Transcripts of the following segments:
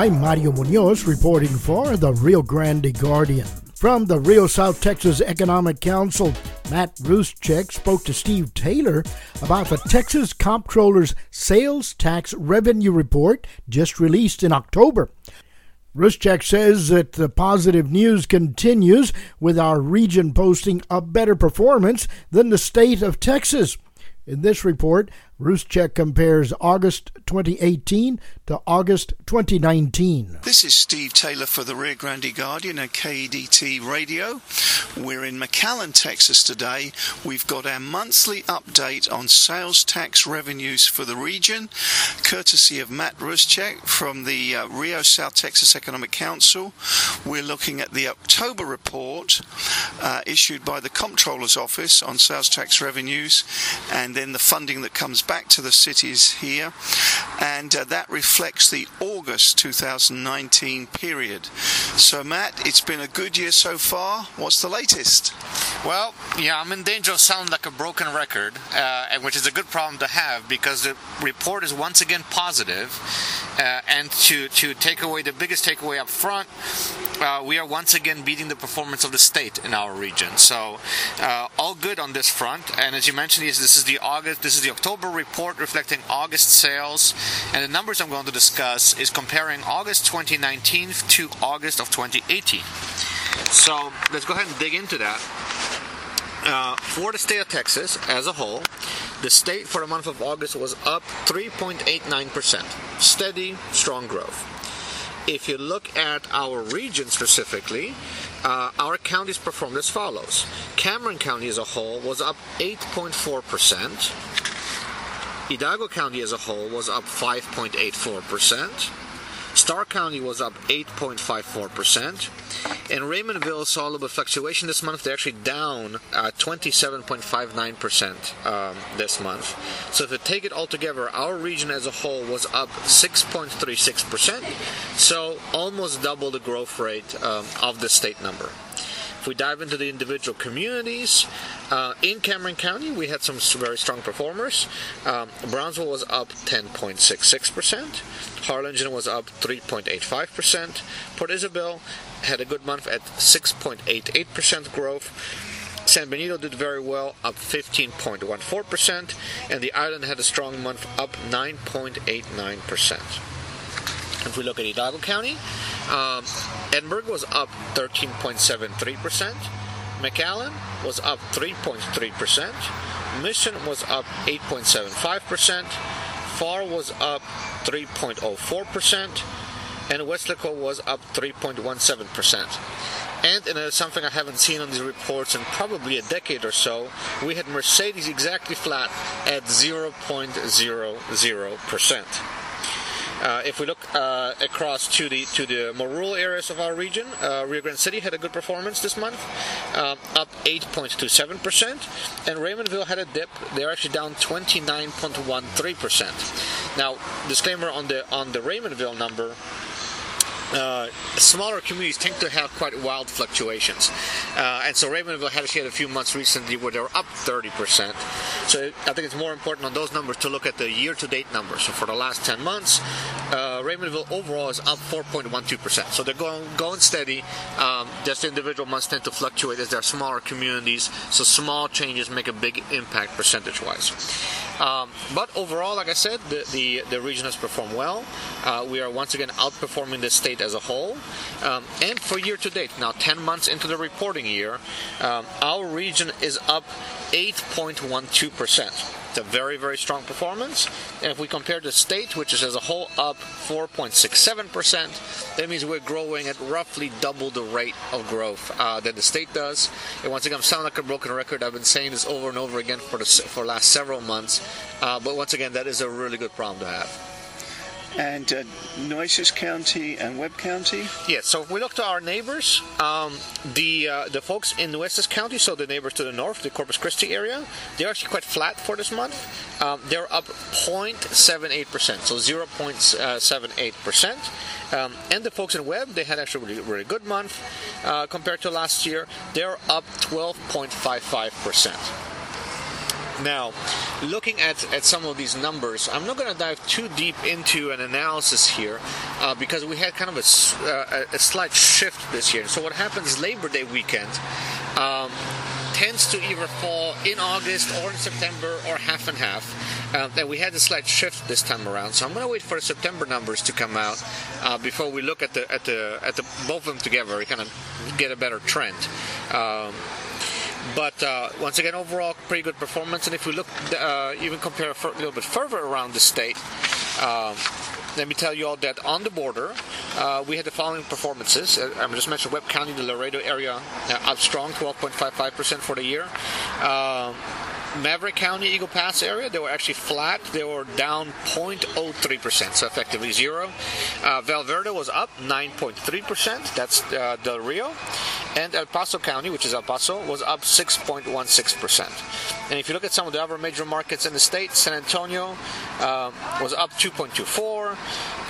I'm Mario Munoz reporting for the Rio Grande Guardian. From the Rio South Texas Economic Council, Matt Ruszczyk spoke to Steve Taylor about the Texas Comptroller's sales tax revenue report just released in October. Ruszczyk says that the positive news continues with our region posting a better performance than the state of Texas. In this report, Ruszczyk compares August 2018 to August 2019. This is Steve Taylor for the Rio Grande Guardian and KDT Radio. We're in McAllen, Texas today. We've got our monthly update on sales tax revenues for the region, courtesy of Matt Ruszczyk from the uh, Rio South Texas Economic Council. We're looking at the October report uh, issued by the Comptroller's Office on sales tax revenues and then the funding that comes back to the cities here, and uh, that reflects the August 2019 period. So, Matt, it's been a good year so far. What's the latest? Well, yeah, I'm in danger of sounding like a broken record, uh, which is a good problem to have because the report is once again positive, uh, and to to take away the biggest takeaway up front, uh, we are once again beating the performance of the state in our region. So, uh, all good on this front. And as you mentioned, this is the August, this is the October report reflecting August sales, and the numbers I'm going to discuss is comparing August 2019 to August of 2018. So let's go ahead and dig into that. Uh, for the state of Texas as a whole, the state for the month of August was up 3.89%. Steady, strong growth. If you look at our region specifically, uh, our counties performed as follows Cameron County as a whole was up 8.4%. Hidalgo County as a whole was up 5.84%. Starr County was up 8.54%. And Raymondville saw a little bit fluctuation this month. They're actually down uh, 27.59% um, this month. So if you take it all together, our region as a whole was up 6.36%. So almost double the growth rate um, of the state number. If we dive into the individual communities, uh, in Cameron County, we had some very strong performers. Um, Brownsville was up 10.66%. Harlingen was up 3.85%. Port Isabel had a good month at 6.88% growth. San Benito did very well, up 15.14%, and the island had a strong month, up 9.89%. If we look at Hidalgo County, um, Edinburg was up 13.73%. McAllen was up 3.3%. Mission was up 8.75%. Pharr was up 3.04%. And Weslaco was up 3.17%. And, and it's something I haven't seen on these reports in probably a decade or so, we had Mercedes exactly flat at 0.00%. Uh, if we look uh, across to the to the more rural areas of our region, uh, Rio Grande City had a good performance this month, um, up 8.27 percent, and Raymondville had a dip. They're actually down 29.13 percent. Now, disclaimer on the on the Raymondville number uh, smaller communities tend to have quite wild fluctuations. Uh, and so Raymondville had had a few months recently where they were up 30%. So I think it's more important on those numbers to look at the year to date numbers. So for the last 10 months, uh, Raymondville overall is up 4.12%. So they're going, going steady. Um, just individual months tend to fluctuate as they're smaller communities. So small changes make a big impact percentage wise. Um, but overall, like I said, the, the, the region has performed well. Uh, we are once again outperforming the state as a whole. Um, and for year to date, now 10 months into the reporting year, um, our region is up 8.12%. It's a very, very strong performance. And if we compare the state, which is as a whole up 4.67%, that means we're growing at roughly double the rate of growth uh, that the state does. And once again, I'm sounding like a broken record. I've been saying this over and over again for the for last several months. Uh, but once again, that is a really good problem to have and uh, Nueces County and Webb County? Yes, so if we look to our neighbors, um, the uh, the folks in Nueces County, so the neighbors to the north, the Corpus Christi area, they're actually quite flat for this month. Um, they're up 0.78%, so 0.78%. Um, and the folks in Webb, they had actually a really, really good month uh, compared to last year. They're up 12.55%. Now, looking at, at some of these numbers, I'm not going to dive too deep into an analysis here uh, because we had kind of a, uh, a, slight shift this year. So, what happens Labor Day weekend um, tends to either fall in August or in September or half and half. Uh, and we had a slight shift this time around, so I'm going to wait for the September numbers to come out uh, before we look at the at the at the both of them together. We kind of get a better trend. Um, but uh, once again, overall, pretty good performance. And if we look, uh, even compare a little bit further around the state, um, let me tell you all that on the border, uh, we had the following performances. Uh, I just mentioned Webb County, the Laredo area, uh, up strong, 12.55% for the year. Um, Maverick County, Eagle Pass area, they were actually flat. They were down 0.03%, so effectively zero. Uh, Valverde was up 9.3%. That's uh, Del Rio. And El Paso County, which is El Paso, was up 6.16%. And if you look at some of the other major markets in the state, San Antonio uh, was up 2.24.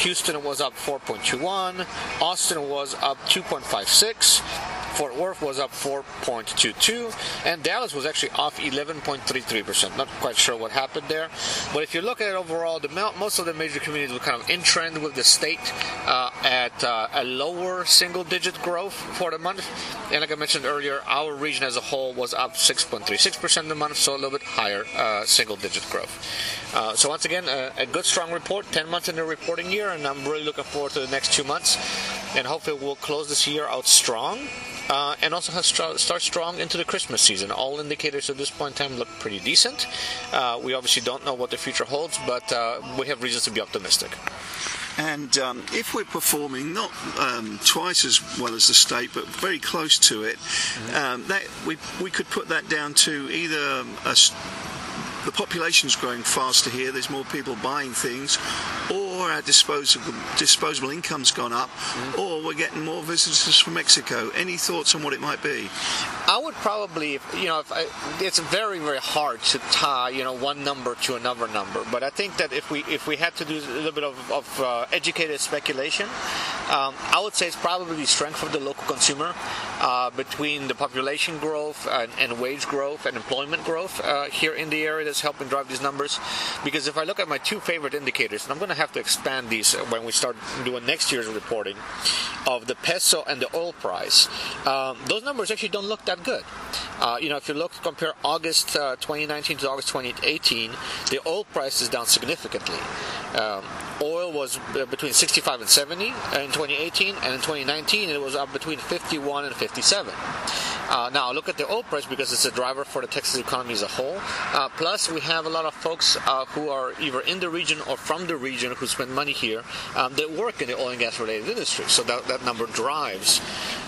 Houston was up 4.21. Austin was up 2.56. Fort Worth was up 4.22, and Dallas was actually off 11.33%. Not quite sure what happened there, but if you look at it overall, the most of the major communities were kind of in trend with the state uh, at uh, a lower single-digit growth for the month. And like I mentioned earlier, our region as a whole was up 6.36% in the month, so a little bit higher uh, single-digit growth. Uh, so once again, a good strong report, 10 months in the reporting year, and I'm really looking forward to the next two months. And hopefully we'll close this year out strong uh, and also start strong into the Christmas season. All indicators at this point in time look pretty decent. Uh, we obviously don't know what the future holds, but uh, we have reasons to be optimistic. And um, if we're performing not um, twice as well as the state, but very close to it, mm-hmm. um, that we we could put that down to either a the population's growing faster here, there's more people buying things, or our disposable, disposable income's gone up, mm. or we're getting more visitors from Mexico. Any thoughts on what it might be? I would probably, you know, I, it's very, very hard to tie, you know, one number to another number. But I think that if we if we had to do a little bit of, of uh, educated speculation, um, I would say it's probably the strength of the local consumer uh, between the population growth and, and, wage growth and employment growth uh, here in the area that's helping drive these numbers. Because if I look at my two favorite indicators, and I'm going to have to expand these when we start doing next year's reporting of the peso and the oil price, um, those numbers actually don't look that good. Uh, you know, if you look compare August uh, 2019 to August 2018, the oil price is down significantly. Um, oil was uh, between 65 and 70 in 2018, and in 2019 it was up between 51 and 57. Uh, now look at the oil price because it's a driver for the Texas economy as a whole. Uh, plus, we have a lot of folks uh, who are either in the region or from the region who spend money here um, that work in the oil and gas related industry. So that, that number drives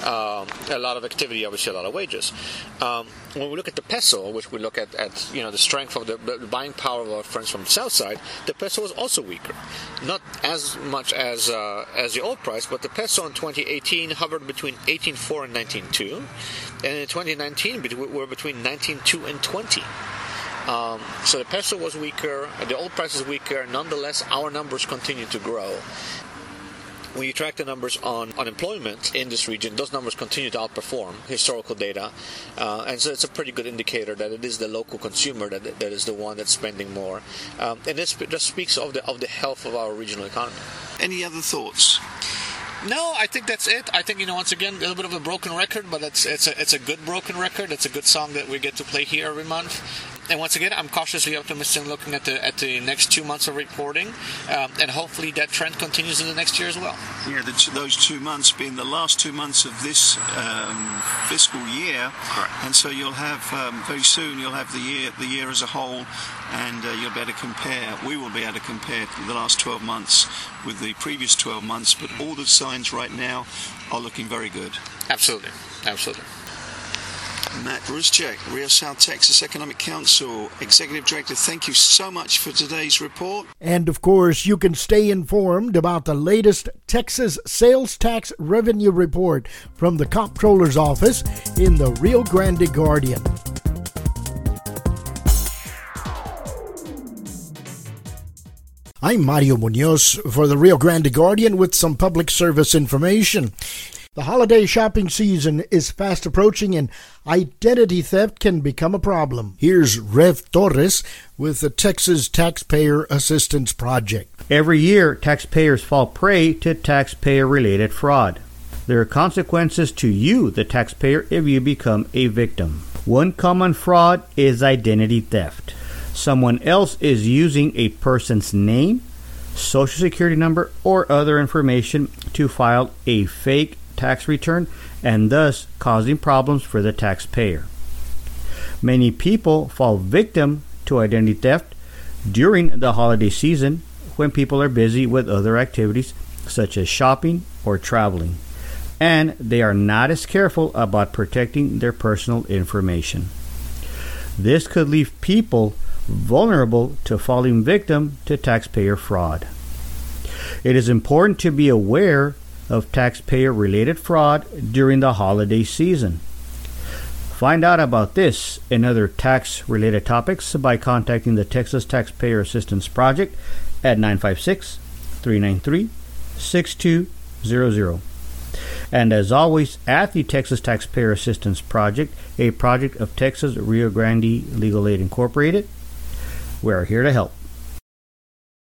um, a lot of activity, obviously a lot of wages. Um, when we look at the peso, which we look at, at you know the strength of the, the buying power of our friends from the south side, the peso was also weaker. Not as much as uh, as the oil price, but the peso in 2018 hovered between 18.4 and 19.2 and in 2019 we were between 19.2 and 20. Um, so the peso was weaker, the oil price is weaker. Nonetheless, our numbers continue to grow. When you track the numbers on unemployment in this region, those numbers continue to outperform historical data, uh, and so it's a pretty good indicator that it is the local consumer that, that is the one that's spending more, um, and this just speaks of the of the health of our regional economy. Any other thoughts? No, I think that's it. I think you know once again a little bit of a broken record, but it's it's a it's a good broken record. It's a good song that we get to play here every month. And once again, I'm cautiously optimistic looking at the at the next two months of reporting, um, and hopefully that trend continues in the next year as well. Yeah, the, those two months being the last two months of this um, fiscal year, Correct. and so you'll have um, very soon you'll have the year the year as a whole, and uh, you'll be able to compare. We will be able to compare the last 12 months with the previous 12 months, but all the signs right now are looking very good. Absolutely, absolutely. Matt Ruszczyk, Rio South Texas Economic Council Executive Director, thank you so much for today's report. And of course, you can stay informed about the latest Texas sales tax revenue report from the Comptroller's Office in the Rio Grande Guardian. I'm Mario Munoz for the Rio Grande Guardian with some public service information. The holiday shopping season is fast approaching and identity theft can become a problem. Here's Rev Torres with the Texas Taxpayer Assistance Project. Every year, taxpayers fall prey to taxpayer related fraud. There are consequences to you, the taxpayer, if you become a victim. One common fraud is identity theft. Someone else is using a person's name, social security number, or other information to file a fake tax return and thus causing problems for the taxpayer. Many people fall victim to identity theft during the holiday season when people are busy with other activities such as shopping or traveling, and they are not as careful about protecting their personal information. This could leave people vulnerable to falling victim to taxpayer fraud. It is important to be aware of taxpayer related fraud during the holiday season. Find out about this and other tax related topics by contacting the Texas Taxpayer Assistance Project at 956 393 6200. And as always, at the Texas Taxpayer Assistance Project, a project of Texas Rio Grande Legal Aid Incorporated, we are here to help.